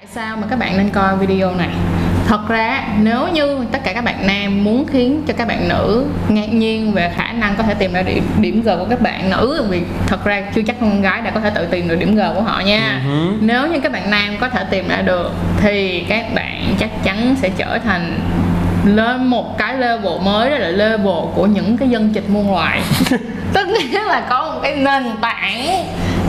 Tại sao mà các bạn nên coi video này? Thật ra nếu như tất cả các bạn nam muốn khiến cho các bạn nữ ngạc nhiên về khả năng có thể tìm ra điểm, điểm G của các bạn nữ vì thật ra chưa chắc con gái đã có thể tự tìm được điểm G của họ nha. Ừ. Nếu như các bạn nam có thể tìm ra được thì các bạn chắc chắn sẽ trở thành lên một cái level mới đó là level của những cái dân trịch muôn loài tức nghĩa là có một cái nền tảng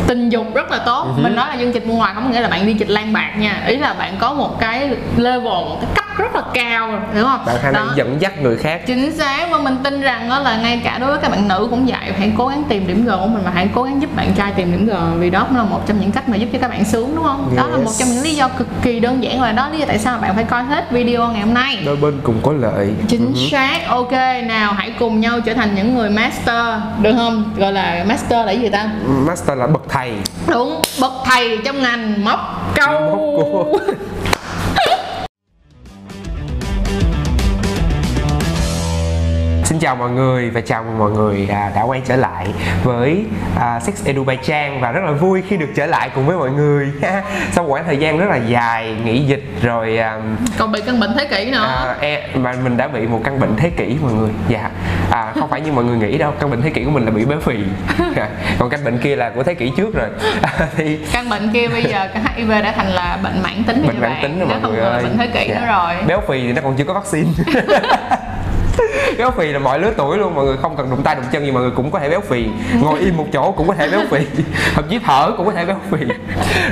tình dục rất là tốt. Ừ mình nói là dân trịch muôn loài không có nghĩa là bạn đi trịch lan bạc nha. Ý là bạn có một cái level một cái cấp rất là cao rồi hiểu không? Bạn khả năng dẫn dắt người khác. Chính xác và mình tin rằng đó là ngay cả đối với các bạn nữ cũng vậy. Hãy cố gắng tìm điểm G của mình và hãy cố gắng giúp bạn trai tìm điểm G vì đó cũng là một trong những cách mà giúp cho các bạn sướng đúng không? Đó là Yes. một trong những lý do cực kỳ đơn giản và đó là lý do tại sao bạn phải coi hết video ngày hôm nay. Đôi bên cùng có lợi. Chính xác. Ok nào hãy cùng nhau trở thành những người master được không? Gọi là master là gì ta? Master là bậc thầy. Đúng bậc thầy trong ngành móc câu. Móc Xin chào mọi người và chào mừng mọi người à, đã quay trở lại với à, Sex Edu by Trang và rất là vui khi được trở lại cùng với mọi người. Sau một khoảng thời gian rất là dài nghỉ dịch rồi à, còn bị căn bệnh thế kỷ nữa. à, e, mà mình đã bị một căn bệnh thế kỷ mọi người. Dạ. À, không phải như mọi người nghĩ đâu căn bệnh thế kỷ của mình là bị béo phì. Còn căn bệnh kia là của thế kỷ trước rồi. Thì căn bệnh kia bây giờ cái HIV đã thành là bệnh mãn tính bệnh mãn tính rồi mọi người ơi. bệnh thế kỷ Dạ. nữa rồi. Béo phì thì nó còn chưa có vaccine béo phì là mọi lứa tuổi luôn mọi người không cần đụng tay đụng chân gì mọi người cũng có thể béo phì. Ngồi im một chỗ cũng có thể béo phì. Thậm chí thở cũng có thể béo phì.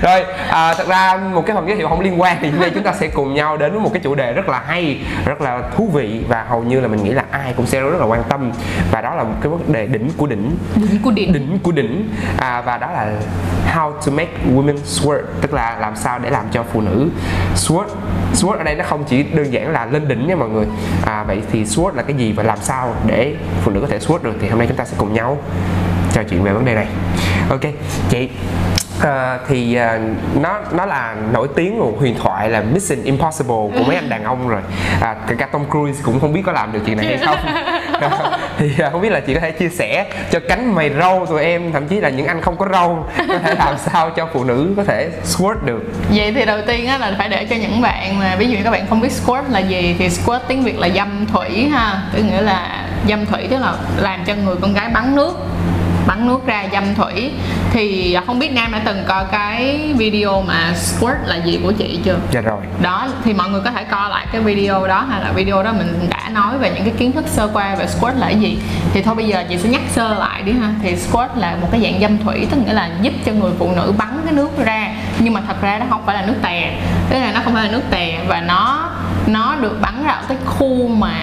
Rồi à, thật ra một cái phần giới thiệu không liên quan thì hôm nay chúng ta sẽ cùng nhau đến với một cái chủ đề rất là hay rất là thú vị và hầu như là mình nghĩ là ai cũng sẽ rất là quan tâm. Và đó là một cái vấn đề đỉnh của đỉnh. Đỉnh của điện đỉnh của đỉnh. À, và đó là how to make women squirt tức là làm sao để làm cho phụ nữ squirt. Squirt ở đây nó không chỉ đơn giản là lên đỉnh nha mọi người. À, vậy thì squirt là cái gì và làm sao để phụ nữ có thể suốt được? Thì hôm nay chúng ta sẽ cùng nhau trò chuyện về vấn đề này. Ok, chị. À, thì à, nó nó là nổi tiếng một huyền thoại là Mission Impossible của mấy anh đàn ông rồi. À, kể cả Tom Cruise cũng không biết có làm được chuyện này hay không. Thì à, không biết là chị có thể chia sẻ cho cánh mày râu tụi em thậm chí là những anh không có râu có thể làm sao cho phụ nữ có thể squirt được. Vậy thì đầu tiên á là phải để cho những bạn mà ví dụ như các bạn không biết squirt là gì thì squirt tiếng việt là dâm thủy ha. Tức nghĩa là dâm thủy tức là làm cho người con gái bắn nước bắn nước ra dâm thủy. Thì không biết nam đã từng coi cái video mà squirt là gì của chị chưa? Dạ rồi. Đó thì mọi người có thể coi lại cái video đó hay là video đó mình đã nói về những cái kiến thức sơ qua về squirt là cái gì. Thì thôi bây giờ chị sẽ nhắc sơ lại đi ha. Thì squirt là một cái dạng dâm thủy tức nghĩa là giúp cho người phụ nữ bắn cái nước ra. Nhưng mà thật ra nó không phải là nước tè. Tức là nó không phải là nước tè và nó nó được bắn ra ở cái khu mà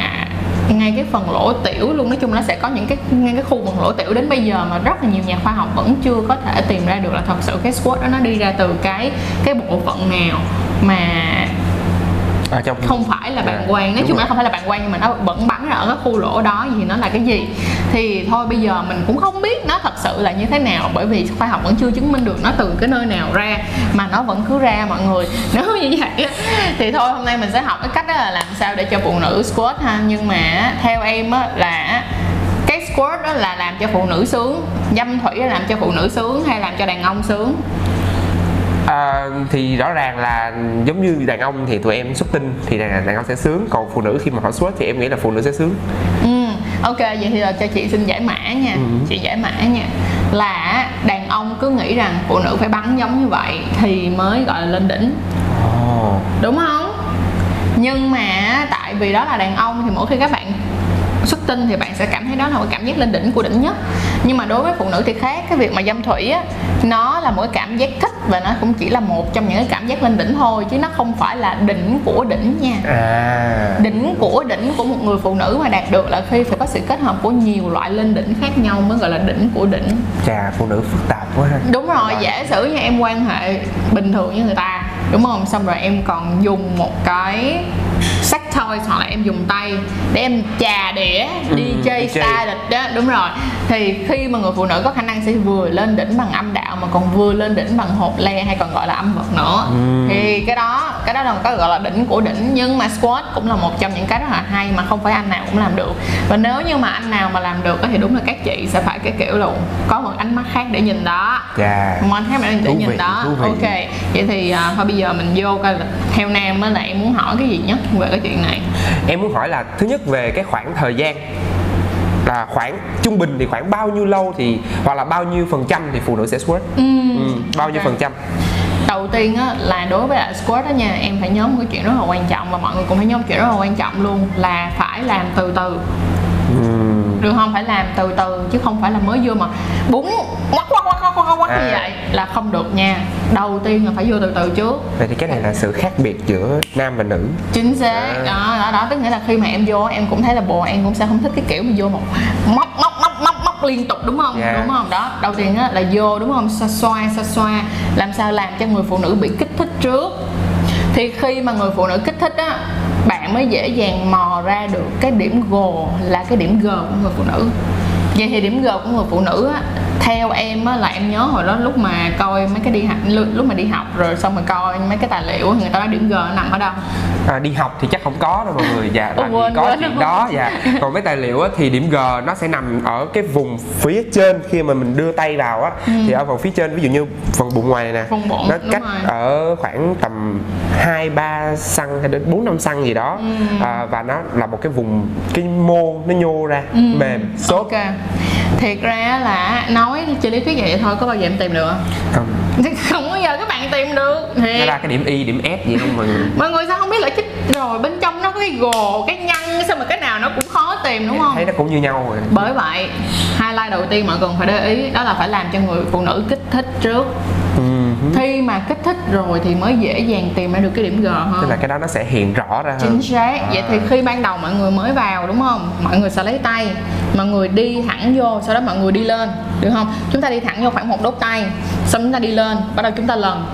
ngay cái phần lỗ tiểu luôn, nói chung nó sẽ có những cái, ngay cái khu phần lỗ tiểu đến bây giờ mà rất là nhiều nhà khoa học vẫn chưa có thể tìm ra được là thật sự cái squat đó nó đi ra từ cái cái bộ phận nào mà ở trong không phải là bàng Dạ, quang nói chung là không phải là bàng quang nhưng mà nó vẫn bắn ra ở cái khu lỗ đó thì nó là cái gì? Thì thôi bây giờ mình cũng không biết nó thật sự là như thế nào bởi vì khoa học vẫn chưa chứng minh được nó từ cái nơi nào ra mà nó vẫn cứ ra mọi người. Nếu như vậy thì thôi hôm nay mình sẽ học cái cách đó là làm sao để cho phụ nữ squat ha. Nhưng mà theo em á là cái squat đó là làm cho phụ nữ sướng dâm thủy là làm cho phụ nữ sướng hay làm cho đàn ông sướng À, thì rõ ràng là giống như đàn ông thì tụi em xuất tinh thì đàn, đàn ông sẽ sướng. Còn phụ nữ khi mà họ squirt thì em nghĩ là phụ nữ sẽ sướng. Ừ, ok vậy thì là cho chị xin giải mã nha. Chị giải mã nha. Là đàn ông cứ nghĩ rằng phụ nữ phải bắn giống như vậy thì mới gọi là lên đỉnh. Ồ. đúng không? Nhưng mà tại vì đó là đàn ông thì mỗi khi các bạn xuất tinh thì bạn sẽ cảm thấy đó là một cảm giác lên đỉnh của đỉnh nhất. Nhưng mà đối với phụ nữ thì khác cái việc mà dâm thủy á nó là một cái cảm giác thích và nó cũng chỉ là một trong những cái cảm giác lên đỉnh thôi chứ nó không phải là đỉnh của đỉnh nha. À. Đỉnh của đỉnh của một người phụ nữ mà đạt được là khi phải có sự kết hợp của nhiều loại lên đỉnh khác nhau mới gọi là đỉnh của đỉnh. Chà phụ nữ phức tạp quá ha. Đúng rồi giả sử như em quan hệ bình thường với người ta đúng không? Xong rồi em còn dùng một cái sex toys hoặc là em dùng tay để em chà đĩa đi Ừ, chơi. xa lịch đó đúng rồi. Thì khi mà người phụ nữ có khả năng sẽ vừa lên đỉnh bằng âm đạo mà còn vừa lên đỉnh bằng hột le hay còn gọi là âm vật nữa. Ừm. thì cái đó cái đó là cái gọi là đỉnh của đỉnh nhưng mà squat cũng là một trong những cái rất là hay mà không phải anh nào cũng làm được. Và nếu như mà anh nào mà làm được thì đúng là các chị sẽ phải cái kiểu là có một ánh mắt khác để nhìn đó. Dạ một ánh khác để Thú nhìn vị, đó. ok vậy thì à, thôi bây giờ mình vô coi là theo nam là em muốn hỏi cái gì nhất về cái chuyện này. Em muốn hỏi là thứ nhất về cái khoảng thời gian là khoảng trung bình thì khoảng bao nhiêu lâu thì hoặc là bao nhiêu phần trăm thì phụ nữ sẽ squat Ừm, ừ, bao nhiêu ok. phần trăm? Đầu tiên á là đối với lại squat đó nha em phải nhớ một cái chuyện rất là quan trọng và mọi người cũng phải nhớ một chuyện rất là quan trọng luôn là phải làm từ từ được không? Phải làm từ từ chứ không phải là mới vô mà búng quắc quắc quắc quắc quắc quắc như À. vậy là không được nha. Đầu tiên là phải vô từ từ trước. Vậy thì cái này là sự khác biệt giữa nam và nữ. Chính xác. À. đó, đó đó. Tức nghĩa là khi mà em vô em cũng thấy là bồ em cũng sẽ không thích cái kiểu mà vô một móc móc móc móc móc liên tục đúng không? Dạ. đúng không? Đó đầu tiên á là vô đúng không? Xoa xoa xoa xoa. Làm sao làm cho người phụ nữ bị kích thích trước? Thì khi mà người phụ nữ kích thích á bạn mới dễ dàng mò ra được cái điểm gồ là cái điểm G của người phụ nữ. Vậy thì điểm G của người phụ nữ á theo em á là em nhớ hồi đó lúc mà coi mấy cái đi học lúc mà đi học rồi xong rồi coi mấy cái tài liệu người ta nói điểm G nằm ở đâu à, đi học thì chắc không có đâu mọi người dạ gì quên, có quên chuyện đó dạ còn mấy tài liệu á, thì điểm G nó sẽ nằm ở cái vùng phía trên khi mà mình đưa tay vào á thì ở phần phía trên ví dụ như phần bụng ngoài này nè Ừ. Phần bụng, nó cách rồi. ở khoảng tầm 2 3 cm hay đến 4 5 cm gì đó Ừ. à, và nó là một cái vùng cái mô nó nhô ra Ừ. mềm xốp ok thiệt ra là nói trên lý thuyết vậy thôi có bao giờ em tìm được không? không. Không bao giờ các bạn tìm được. Nó thiệt ra cái điểm y điểm s gì không mọi người mọi người sao không biết là chứ rồi bên trong nó có cái gồ cái nhăn sao mà cái nào nó cũng khó tìm đúng không? thấy nó cũng như nhau rồi. Bởi vậy highlight đầu tiên mọi người cần phải để ý đó là phải làm cho người phụ nữ kích thích trước. Khi mà kích thích rồi thì mới dễ dàng tìm ra được cái điểm G tức hơn là cái đó nó sẽ hiện rõ ra hơn. Chính xác. Vậy À. thì khi ban đầu mọi người mới vào đúng không? Mọi người sẽ lấy tay mọi người đi thẳng vô sau đó mọi người đi lên được không? Chúng ta đi thẳng vô khoảng một đốt tay xong chúng ta đi lên bắt đầu chúng ta lần.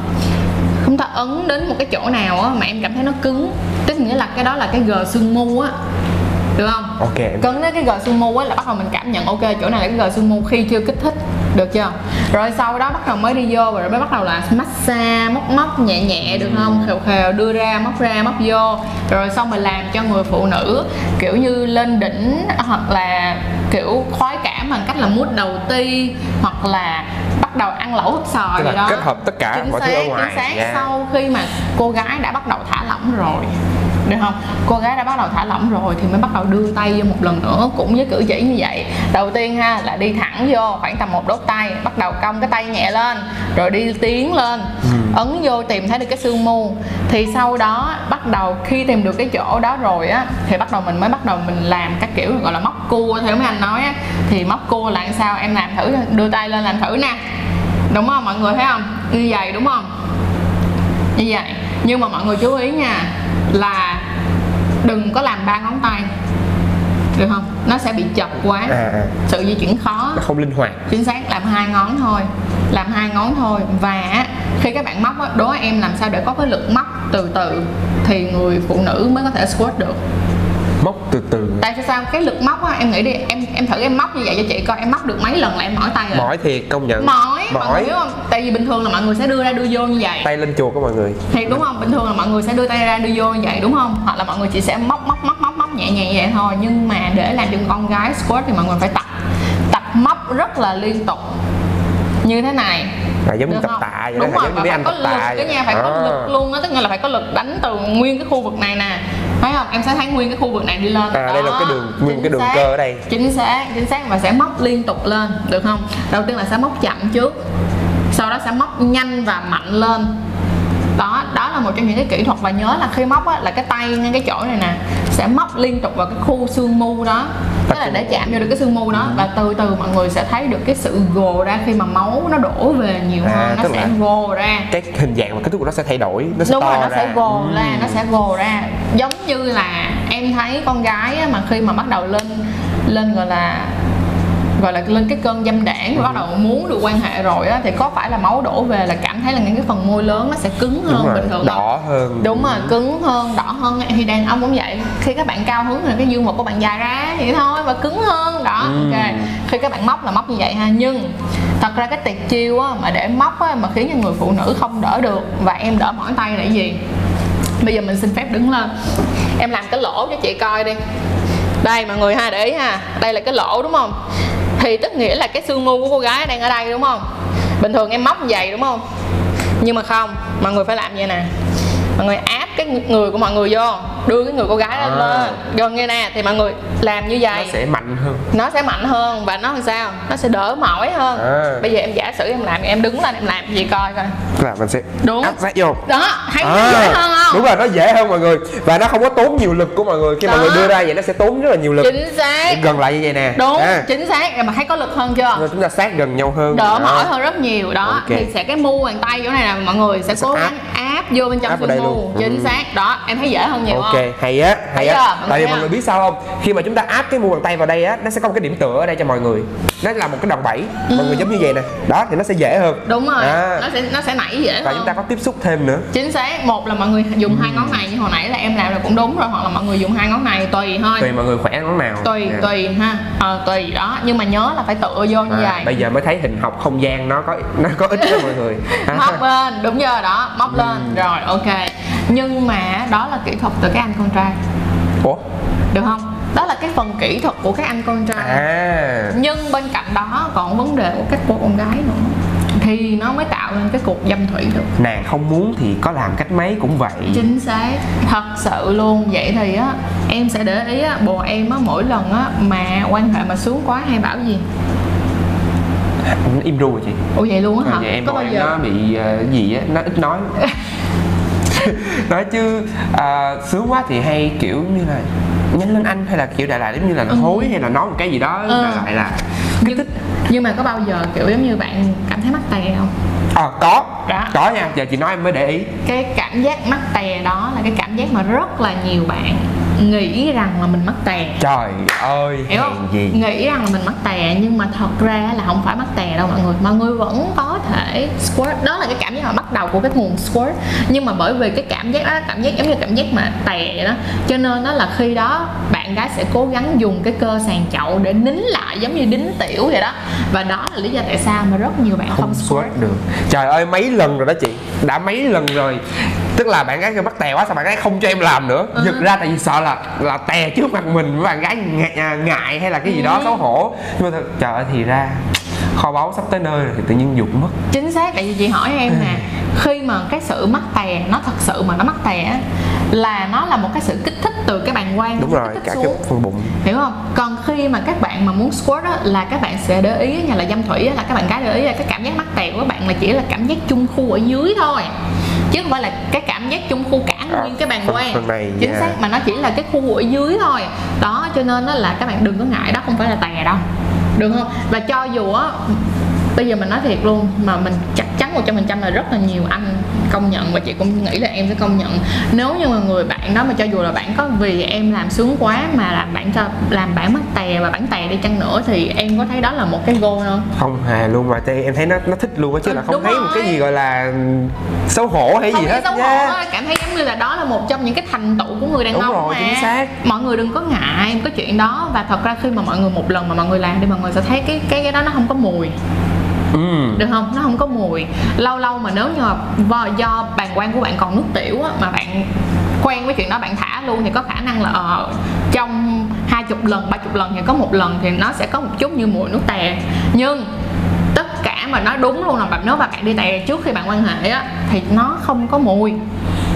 Chúng ta ấn đến một cái chỗ nào á mà em cảm thấy nó cứng tức nghĩa là cái đó là cái g xương mu á được không? Ok. Cấn đến cái gờ xương mu á là bắt đầu mình cảm nhận ok chỗ này là cái gờ xương mu khi chưa kích thích được chưa? Rồi sau đó bắt đầu mới đi vô rồi mới bắt đầu là massage móc móc nhẹ nhẹ được không? Khều khều đưa ra móc ra móc vô. Rồi xong mình làm cho người phụ nữ kiểu như lên đỉnh hoặc là kiểu khoái cảm bằng cách là mút đầu ti hoặc là bắt đầu ăn lẩu hút sò gì đó. kết hợp tất cả chính mọi xác, thứ ở ngoài. chính xác. Yeah. sau khi mà cô gái đã bắt đầu thả lỏng rồi được không? Cô gái đã bắt đầu thả lỏng rồi thì mới bắt đầu đưa tay vô một lần nữa cũng với cử chỉ như vậy. Đầu tiên ha là đi thẳng vô khoảng tầm một đốt tay bắt đầu cong cái tay nhẹ lên rồi đi tiến lên ấn vô tìm thấy được cái xương mu. Thì sau đó bắt đầu khi tìm được cái chỗ đó rồi á thì bắt đầu mình mới bắt đầu mình làm các kiểu gọi là móc cua theo mấy anh nói á. Thì móc cua là sao? Em làm thử đưa tay lên làm thử nè. Đúng không? Mọi người thấy không? Như vậy đúng không? Như vậy nhưng mà mọi người chú ý nha là đừng có làm ba ngón tay. Được không? Nó sẽ bị chật quá. À, à, sự di chuyển khó. Nó không linh hoạt. Chính xác làm hai ngón thôi. Làm hai ngón thôi. Và khi các bạn móc á, đố em làm sao để có cái lực móc từ từ thì người phụ nữ mới có thể squat được từ. Tại sao sao? Cái lực móc á em nghĩ đi em em thử em móc như vậy cho chị coi em móc được mấy lần là em mỏi tay rồi. Mỏi thiệt công nhận. Mỏi mỏi. hiểu không? Tại vì bình thường là mọi người sẽ đưa ra đưa vô như vậy. Tay lên chuột của mọi người. Thì đúng không? Bình thường là mọi người sẽ đưa tay ra đưa vô như vậy đúng không? Hoặc là mọi người chỉ sẽ móc móc móc móc móc nhẹ nhẹ vậy thôi. Nhưng mà để làm cho con gái squat thì mọi người phải tập. Tập móc rất là liên tục. Như thế này. Là giống như tập tạ vậy đó đúng là rồi giống như mấy anh có tập lực tạ cái vậy nha phải có À. lực luôn á. Tức là phải có lực đánh từ nguyên cái khu vực này nè thấy không? Em sẽ thấy nguyên cái khu vực này đi lên. À, đây là cái đường- nguyên chính cái đường xác. cơ ở đây. chính xác chính xác. Và sẽ móc liên tục lên được không? Đầu tiên là sẽ móc chậm trước. Sau đó sẽ móc nhanh và mạnh lên. Đó đó là một trong những cái kỹ thuật. Và nhớ là khi móc á, là cái tay ngay cái chỗ này nè sẽ móc liên tục vào cái khu xương mu đó tức là để chạm vô được cái xương mu đó và từ từ mọi người sẽ thấy được cái sự gồ ra khi mà máu nó đổ về nhiều À, hơn nó sẽ gồ ra. cái hình dạng và kích thước của nó sẽ thay đổi nó sẽ đúng to rồi nó ra. sẽ gồ Ừ. ra nó sẽ gồ ra. Giống như là em thấy con gái mà khi mà bắt đầu lên lên gọi là gọi là lên cái cơn dâm đảng bắt đầu muốn được quan hệ rồi á thì có phải là máu đổ về là cảm thấy là những cái phần môi lớn nó sẽ cứng đúng hơn rồi bình thường không? đỏ hơn. Đúng rồi cứng hơn đỏ hơn. Thì đàn ông cũng vậy khi các bạn cao hứng thì cái dương vật của bạn dài ra vậy thôi và cứng hơn đó Ừm. ok. Khi các bạn móc là móc như vậy ha nhưng thật ra cái tuyệt chiêu á mà để móc á mà khiến cho người phụ nữ không đỡ được và em đỡ mỏi tay là cái gì? Bây giờ mình xin phép đứng lên. Em làm cái lỗ cho chị coi đi. Đây mọi người ha để ý ha. Đây là cái lỗ đúng không thì tức nghĩa là cái xương mu của cô gái đang ở đây đúng không? Bình thường em móc như vậy đúng không? Nhưng mà không mọi người phải làm như vậy nè. Mọi người áp cái người của mọi người vô đưa cái người cô gái lên À. lên. Gần như nè thì mọi người làm như nó vậy sẽ mạnh hơn. Nó sẽ mạnh hơn và nó làm sao? Nó sẽ đỡ mỏi hơn. À. bây giờ em giả sử em làm em đứng lên em làm gì coi coi. Là mình sẽ Đúng. áp sát vô. Đó thấy nó À, dễ hơn không? đúng rồi nó dễ hơn mọi người. Và nó không có tốn nhiều lực của mọi người. Khi Đó. mọi người đưa ra vậy nó sẽ tốn rất là nhiều lực. Chính xác. Gần lại như vậy nè. Đúng À, chính xác. Mà thấy có lực hơn chưa? Rồi chúng ta sát gần nhau hơn. Đỡ mỏi hơn rất nhiều. Đó Ok. thì sẽ cái mu bàn tay chỗ này là mọi người sẽ cố gắng áp vô bên trong Áp vào đây luôn. chính Ừ. xác. Đó em thấy dễ hơn nhiều ok không? hay á hay á. tại vì mọi người biết sao không? Khi mà chúng ta áp cái mu bàn tay vào đây á nó sẽ có một cái điểm tựa ở đây cho mọi người. Nó là một cái đòn bẩy. Mọi người giống như vậy nè. Đó thì nó sẽ dễ hơn. Đúng rồi. À. nó sẽ nó sẽ nảy dễ và hơn. chúng ta có tiếp xúc thêm nữa. Chính xác. Một là mọi người dùng hai ngón này như hồi nãy là em làm là cũng đúng rồi. Hoặc là mọi người dùng hai ngón này tùy thôi. Tùy mọi người khỏe ngón nào. Tùy Nè. tùy ha. Ờ, tùy. Đó nhưng mà nhớ là phải tựa vô như À, vậy. bây giờ mới thấy hình học không gian nó có nó có ích cho mọi người. Móc lên. Đúng chưa đó. Móc lên rồi ok. Nhưng mà đó là kỹ thuật từ các anh con trai. Ủa? Được không? Đó là cái phần kỹ thuật của các anh con trai. À. Nhưng bên cạnh đó còn vấn đề của các cô con gái nữa. Thì nó mới tạo nên cái cuộc dâm thủy được. Nàng không muốn thì có làm cách mấy cũng vậy. Chính xác. Thật sự luôn vậy thì á em sẽ để ý á bồ em á mỗi lần á mà quan hệ mà sướng quá hay bảo gì? Im ru rồi chị. Ủa vậy luôn á hả? vậy em có bao giờ? nó bị ờ, gì á nó ít nói nói chứ à, sướng quá thì hay kiểu như là nhanh lên anh hay là kiểu đại lại giống như là Ừ. hối hay là nói một cái gì đó Ừ. đại lại là nhưng, nhưng mà có bao giờ kiểu giống như bạn cảm thấy mắc tè không? Ờ có. Đó. có nha giờ chị nói em mới để ý. Cái cảm giác mắc tè đó là cái cảm giác mà rất là nhiều bạn nghĩ rằng là mình mắc tè. Trời ơi hiểu không? gì. Nghĩ rằng là mình mắc tè nhưng mà thật ra là không phải mắc tè đâu mọi người mọi người vẫn có thể squirt. Đó là cái cảm giác mà bắt đầu của cái nguồn squirt. Nhưng mà bởi vì cái cảm giác đó cảm giác giống như cảm giác mà tè vậy đó. Cho nên đó là khi đó bạn gái sẽ cố gắng dùng cái cơ sàn chậu để nín lại giống như đính tiểu vậy đó. Và đó là lý do tại sao mà rất nhiều bạn không, không squirt. squirt được. Trời ơi mấy lần rồi đó chị. Đã mấy lần rồi. Tức là bạn gái kêu bắt tè quá sao bạn gái không cho em làm nữa? Ừ. giật ra tại vì sợ là là tè trước mặt mình với bạn gái ngại, à, ngại hay là cái gì Ừ. đó xấu hổ. Nhưng mà thật, trời ơi thì ra kho báu sắp tới nơi rồi thì tự nhiên dục mất. Chính xác tại vì chị hỏi em nè khi mà cái sự mắc tè nó thật sự mà nó mắc tè là nó là một cái sự kích thích từ cái bàng quang đúng rồi cả thích cái xuống. phần bụng. Hiểu không? Còn khi mà các bạn mà muốn squirt á là các bạn sẽ để ý nhà là dâm thủy á, là các bạn gái để ý là cái cảm giác mắc tè của các bạn là chỉ là cảm giác trung khu ở dưới thôi chứ không phải là cái cảm giác trung khu cả À, nguyên cái bàng phần- quang phần này, chính yeah. xác mà nó chỉ là cái khu ở dưới thôi. Đó cho nên đó là các bạn đừng có ngại đó không phải là tè đâu được không? Và cho dù á, bây giờ mình nói thiệt luôn, mà mình chắc chắn 100% là rất là nhiều anh công nhận và chị cũng nghĩ là em sẽ công nhận. Nếu như mà người bạn đó mà cho dù là bạn có vì em làm sướng quá mà làm bạn cho làm bạn mắc tè và bạn tè đi chăng nữa thì em có thấy đó là một cái goal không? Không hề luôn mà em thấy nó nó thích luôn á chứ Ừ, là không thấy một cái rồi. gì gọi là xấu hổ hay không gì hết xấu hổ nha á, cảm thấy giống như là đó là một trong những cái thành tựu của người đàn Đúng ông rồi, mà. chính xác. mọi người đừng có ngại cái chuyện đó. Và thật ra khi mà mọi người một lần mà mọi người làm thì mọi người sẽ thấy cái cái cái đó nó không có mùi ừ. Được không? Nó không có mùi. Lâu lâu mà nếu như mà do, bàn bàng quang của bạn còn nước tiểu á, mà bạn quen với chuyện đó bạn thả luôn thì có khả năng là ờ, trong hai chục lần ba chục lần thì có một lần thì nó sẽ có một chút như mùi nước tè. Nhưng tất cả mà nói đúng luôn là bạn nếu mà bạn đi tè trước khi bạn quan hệ á thì nó không có mùi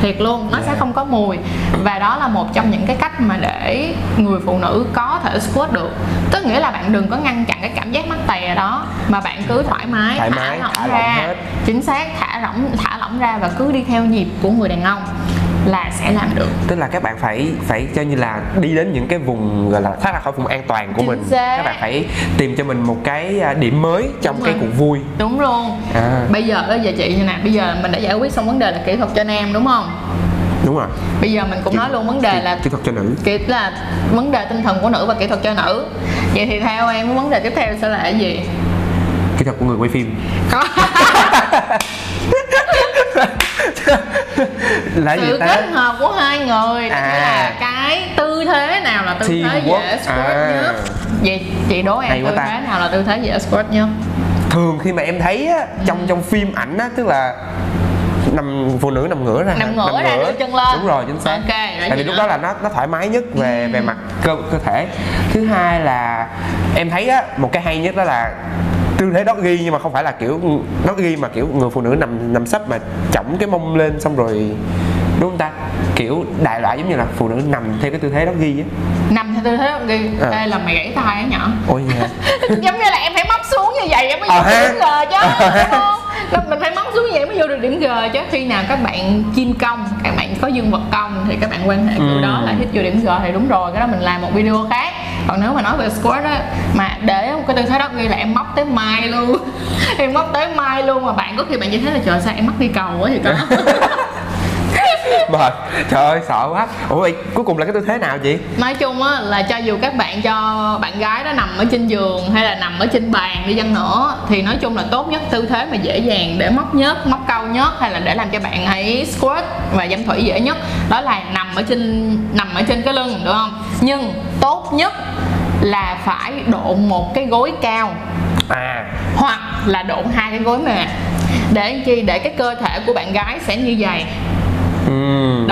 thiệt luôn nó sẽ Dạ. không có mùi và đó là một trong những cái cách mà để người phụ nữ có thể squirt được tức nghĩa là bạn đừng có ngăn chặn cái cảm giác mắc tè đó mà bạn cứ thoải mái Thoải thả mái, lỏng thả lỏng ra hết. chính xác thả lỏng thả lỏng ra và cứ đi theo nhịp của người đàn ông là sẽ làm được. Tức là các bạn phải phải cho như là đi đến những cái vùng gọi là thoát ra khỏi vùng an toàn của Chính mình. xác. các bạn phải tìm cho mình một cái à, điểm mới trong Đúng cái rồi. cuộc vui. Đúng luôn. À. Bây giờ đó giờ chị như nè bây giờ mình đã giải quyết xong vấn đề là kỹ thuật cho nam đúng không? Đúng rồi. Bây giờ mình cũng nói luôn vấn đề là kỹ thuật cho nữ. kỹ là vấn đề tinh thần của nữ và kỹ thuật cho nữ. Vậy thì theo em vấn đề tiếp theo sẽ là cái gì? Kỹ thuật của người quay phim là gì sự ta? kết hợp của hai người À. là cái tư thế nào là tư thế dễ squat À. nhất? Vậy chị đố Hay em quá tư ta. thế nào là tư thế dễ squat nhất? Thường khi mà em thấy á, trong trong phim ảnh á tức là nằm phụ nữ nằm ngửa ra Nằm ngửa ra, đưa chân lên. đúng rồi chính xác. Ok, tại vì gì lúc đó là nó nó thoải mái nhất về về mặt cơ cơ thể. Thứ hai là em thấy á một cái hay nhất đó là tư thế đó ghi nhưng mà không phải là kiểu đó ghi mà kiểu người phụ nữ nằm nằm sấp mà chỏng cái mông lên xong rồi đúng không ta? Kiểu đại loại giống như là phụ nữ nằm theo cái tư thế đó ghi á. Nằm theo tư thế đó ghi. À. Ê, là mày gãy tay á nhỏ. Ôi dạ giống như là em phải móc xuống như vậy em mới vô Ờ được điểm G chứ đúng không? Là mình phải móc xuống như vậy mới vô được điểm G chứ. Khi nào các bạn chim công các bạn có dương vật công thì các bạn quan hệ kiểu Ừ. đó là hít vô điểm G thì đúng rồi cái đó mình làm một video khác còn nếu mà nói về squat á, mà để một cái tư thế đó ghi là em móc tới mai luôn. Em móc tới mai luôn mà bạn có khi bạn chỉ thấy là trời sao em mắc đi cầu quá thì có. mệt. Trời ơi sợ quá. Ủa vậy cuối cùng là cái tư thế nào chị? Nói chung á là cho dù các bạn cho bạn gái đó nằm ở trên giường hay là nằm ở trên bàn đi chăng nữa thì nói chung là tốt nhất tư thế mà dễ dàng để móc nhất móc câu nhất hay là để làm cho bạn ấy squat và dâm thủy dễ nhất đó là nằm ở trên nằm ở trên cái lưng được không? Nhưng tốt nhất là phải độn một cái gối cao. À. Hoặc là độn hai cái gối mềm. Để chi? Để cái cơ thể của bạn gái sẽ như vậy.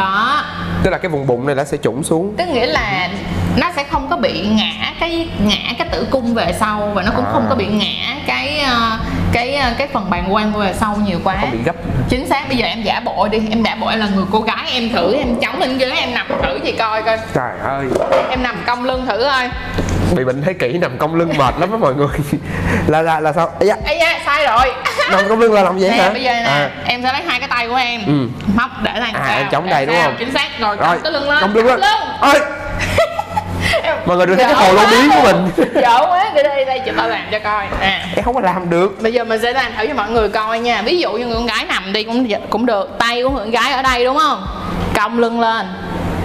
Đó. Tức là cái vùng bụng này nó sẽ trũng xuống. Tức nghĩa là nó sẽ không có bị ngã cái ngã cái tử cung về sau và nó cũng À. không có bị ngã cái ờ, cái ờ, cái phần bàng quang về sau nhiều quá không bị gấp. Chính xác bây giờ em giả bộ đi em giả bộ em là người cô gái em thử em chống lên ghế em nằm thử chị coi coi. Trời ơi. Em nằm cong lưng thử coi bị bệnh thế kỷ nằm cong lưng mệt lắm á mọi người. Là là là sao? Ây da, ấy da sai rồi. Nằm cong lưng là làm vậy nè hả? bây giờ nè à, em sẽ lấy hai cái tay của em. Ừ. móc để lên À, em chống đây đúng sao? không? chính xác rồi rồi cong cái lưng lên. cong lưng lên. Ơi mọi người được thấy cái hồ lô biến của mình. Dở quá để đây đây chị tao làm cho coi. Nè em không có làm được. Bây giờ mình sẽ làm thử cho mọi người coi nha. Ví dụ như người con gái nằm đi cũng cũng được. Tay của người con gái ở đây đúng không? Cong lưng lên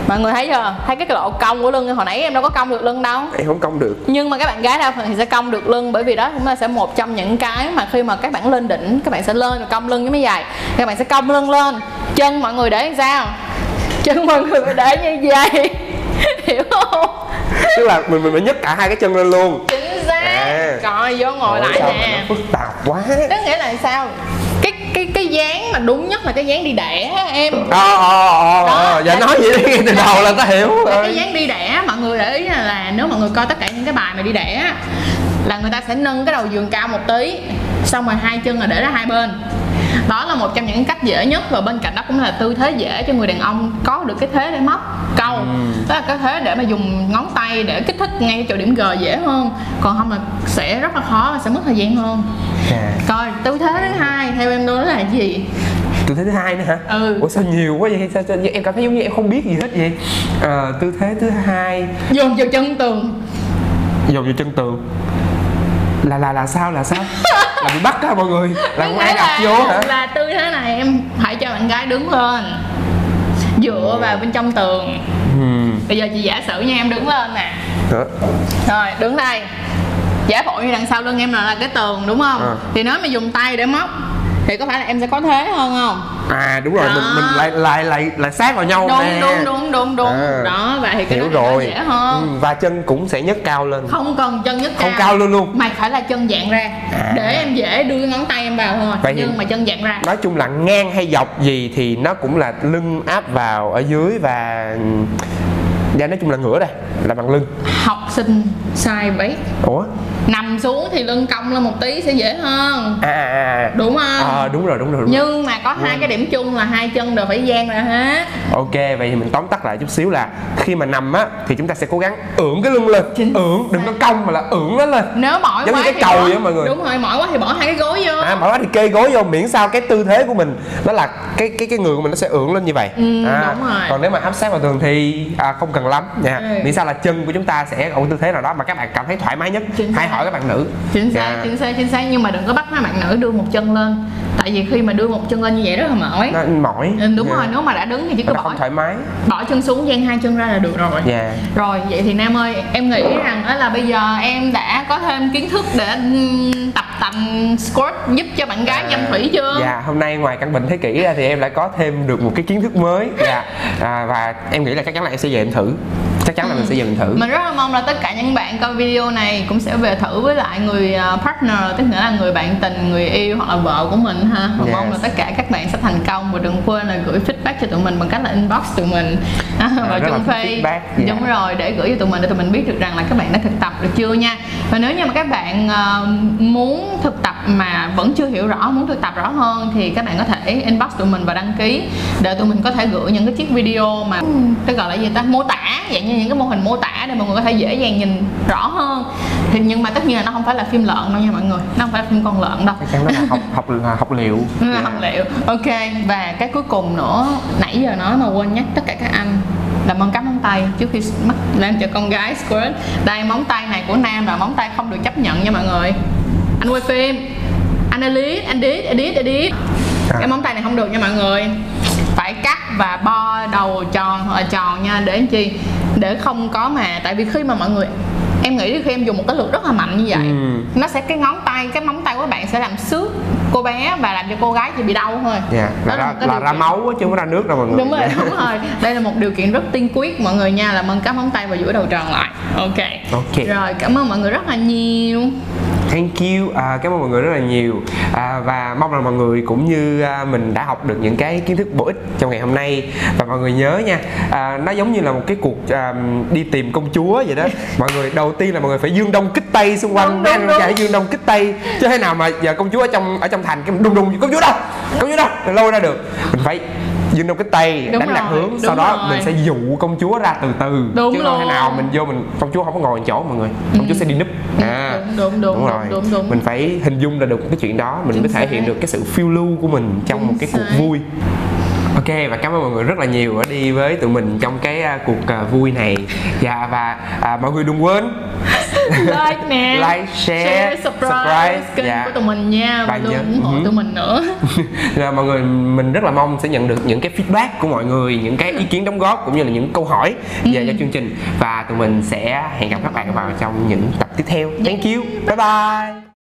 mọi người thấy chưa? Thấy cái độ cong của lưng hồi nãy em đâu có cong được lưng đâu. Em không cong được. Nhưng mà các bạn gái đa phần thì sẽ cong được lưng bởi vì đó cũng là sẽ một trong những cái mà khi mà các bạn lên đỉnh các bạn sẽ lên rồi cong lưng giống như vậy. Các bạn sẽ cong lưng lên. Chân mọi người để làm sao? Chân mọi người phải để như vậy. Hiểu không? Tức là mình mình phải nhấc cả hai cái chân lên luôn. Chính xác. À. rồi vô ngồi Ôi, lại nè. phức tạp quá. Tức nghĩa là sao cái cái cái dáng mà đúng nhất là cái dáng đi đẻ em. Ờ ờ ờ Đó, ờ. Dạ nói vậy đi từ đầu là ta hiểu là cái rồi. dáng đi đẻ mọi người để ý là, là nếu mọi người coi tất cả những cái bài mà đi đẻ là người ta sẽ nâng cái đầu giường cao một tí xong rồi hai chân là để ra hai bên đó là một trong những cách dễ nhất và bên cạnh đó cũng là tư thế dễ cho người đàn ông có được cái thế để móc câu. Đó là cái thế để mà dùng ngón tay để kích thích ngay chỗ điểm G dễ hơn. Còn không là sẽ rất là khó và sẽ mất thời gian hơn. À, coi tư thế thứ hai theo em đó là gì? Tư thế thứ hai nữa hả? Ừ. ủa sao nhiều quá vậy? Sao, sao em cảm thấy giống như em không biết gì hết vậy? Ờ, tư thế thứ hai. Dồn vào chân tường. Dồn vào chân tường. Là là là sao là sao là bị bắt á mọi người. Là không ai đập vô hả? là tư thế này em phải cho bạn gái đứng lên dựa vào bên trong tường. Ừm, bây giờ chị giả sử nha em đứng lên nè. Đó. rồi đứng đây. Giả bộ như đằng sau lưng em là, là cái tường đúng không? À. thì nếu mà dùng tay để móc thì có phải là em sẽ có thế hơn không à đúng rồi Đó. mình mình lại lại lại lại sát vào nhau đúng nè. đúng đúng đúng đúng. À. đó vậy thì cái hiểu đó thì rồi. dễ hơn. Ừ, và chân cũng sẽ nhấc cao lên. Không cần chân nhất cao. không cao luôn luôn. Mày phải là chân dạng ra. À. để em dễ đưa cái ngón tay em vào thôi Vậy thì- nhưng mà chân dạng ra. nói chung là ngang hay dọc gì thì nó cũng là lưng áp vào ở dưới và dạ nói chung là ngửa đây là bằng lưng. Học sinh sai bấy ủa? Nằm xuống thì lưng cong lên một tí sẽ dễ hơn. À à à. Đúng không? À, đúng rồi đúng rồi đúng rồi. nhưng mà có hai cái điểm chung là hai chân đều phải dang ra hết. Ok vậy thì mình tóm tắt lại chút xíu là khi mà nằm á thì chúng ta sẽ cố gắng ưỡn cái lưng lên. Chính ưỡn đừng có cong mà là ưỡn nó lên. Nếu mỏi Giống như quá cái thì cầu bỏ- vậy mọi người. đúng rồi mỏi quá thì bỏ hai cái gối vô. À mà đó thì kê gối vô miễn sao cái tư thế của mình nó là cái cái cái người của mình nó sẽ ưỡn lên như vậy. Ừ, à, đúng rồi. còn nếu mà áp sát vào tường thì à, không cần lắm. Nha Ừ. miễn sao là chân của chúng ta sẽ ở tư thế nào đó mà các bạn cảm thấy thoải mái nhất Chính hãy xác. hỏi các bạn nữ. Chính xác Dạ. chính xác chính xác. Nhưng mà đừng có bắt mấy bạn nữ đưa một chân lên. Tại vì khi mà đưa một chân lên như vậy rất là mỏi. Nó mỏi. Ừ, đúng Dạ. rồi nếu mà đã đứng thì chỉ cứ bỏ thoải mái. bỏ chân xuống dang hai chân ra là được rồi. Dạ. Rồi vậy thì nam ơi em nghĩ rằng đó là bây giờ em đã có thêm kiến thức để ừm, tập tành squat giúp cho bạn gái dâm thủy chưa? Dạ, hôm nay ngoài căn bệnh thế kỷ ra thì em lại có thêm được một cái kiến thức mới. Dạ, à, và em nghĩ là chắc chắn là em sẽ về em thử. Chắc chắn là mình sẽ về mình thử. Mình rất là mong là tất cả những bạn coi video này cũng sẽ về thử với lại người à, partner tức nghĩa là người bạn tình người yêu hoặc là vợ của mình ha. Và Yes. mong là tất cả các bạn sẽ thành công và đừng quên là gửi feedback cho tụi mình bằng cách là inbox tụi mình. À, vào thích face feedback, dạ. đúng rồi để gửi cho tụi mình để tụi mình biết được rằng là các bạn đã thực tập được chưa nha. Và nếu như mà các bạn à, muốn thực tập mà vẫn chưa hiểu rõ muốn thực tập rõ hơn thì các bạn có thể inbox tụi mình và đăng ký. Để tụi mình có thể gửi những cái chiếc video mà cái gọi là gì ta? Mô tả dạng như những cái mô hình mô tả để mọi người có thể dễ dàng nhìn rõ hơn. Thì nhưng mà tất nhiên là nó không phải là phim lợn đâu nha mọi người nó không phải là phim con lợn đâu. Chắc chắn đó là học học là học liệu. Dạ. học liệu. Ok và cái cuối cùng nữa nãy giờ nói mà quên nhắc tất cả các anh là mong cắm móng tay trước khi mắc lên cho con gái squirt. Đây móng tay này của nam là móng tay không được chấp nhận nha mọi người. Anh quay phim. Anh edit anh edit edit edit À. cái móng tay này không được nha mọi người phải cắt và bo đầu tròn hoặc là tròn nha. Để làm chi? Để không có mà tại vì khi mà mọi người em nghĩ khi em dùng một cái lực rất là mạnh như vậy Ừ. nó sẽ cái ngón tay cái móng tay của bạn sẽ làm xước cô bé và làm cho cô gái chỉ bị đau thôi. Dạ, là, Đó là ra, là điều ra máu chứ không có ra nước đâu mọi người. Đúng rồi đúng rồi. Đây là một điều kiện rất tiên quyết mọi người nha là mân cắm móng tay và duỗi đầu tròn lại. Ok. Ok. rồi cảm ơn mọi người rất là nhiều Thank you, à, cảm ơn mọi người rất là nhiều. À, Và mong là mọi người cũng như à, mình đã học được những cái kiến thức bổ ích trong ngày hôm nay. Và mọi người nhớ nha, à, nó giống như là một cái cuộc à, đi tìm công chúa vậy đó. Mọi người đầu tiên là mọi người phải dương đông kích tây xung quanh Đúng, đúng, đúng. chạy dương đông kích tây. Chứ thế nào mà giờ công chúa ở trong ở trong thành cái đùng đùng công chúa đâu, công chúa đâu, lôi ra được. Mình phải dương đông kích tây, Đúng đánh lạc rồi, hướng đúng Sau đó rồi. mình sẽ dụ công chúa ra từ từ Đúng Chứ không thể nào mình vô mình công chúa không có ngồi chỗ mọi người Công chúa sẽ đi núp à, đúng, đúng, đúng, rồi đúng, đúng, đúng. mình phải hình dung ra được cái chuyện đó mình Chính mới thể xác. hiện được cái sự phiêu lưu của mình trong Chính một cái cuộc xác. vui Ok và cảm ơn mọi người rất là nhiều đã đi với tụi mình trong cái à, cuộc à, vui này Dạ và à, mọi người đừng quên like nè. Like, share, subscribe, subscribe, kênh dạ. của tụi mình nha. Và luôn ủng hộ ừ. tụi mình nữa. Rồi mọi người mình rất là mong sẽ nhận được những cái feedback của mọi người những cái ý kiến đóng góp cũng như là những câu hỏi về cho chương trình. Và tụi mình sẽ hẹn gặp các bạn vào trong những tập tiếp theo. Thank you. Bye bye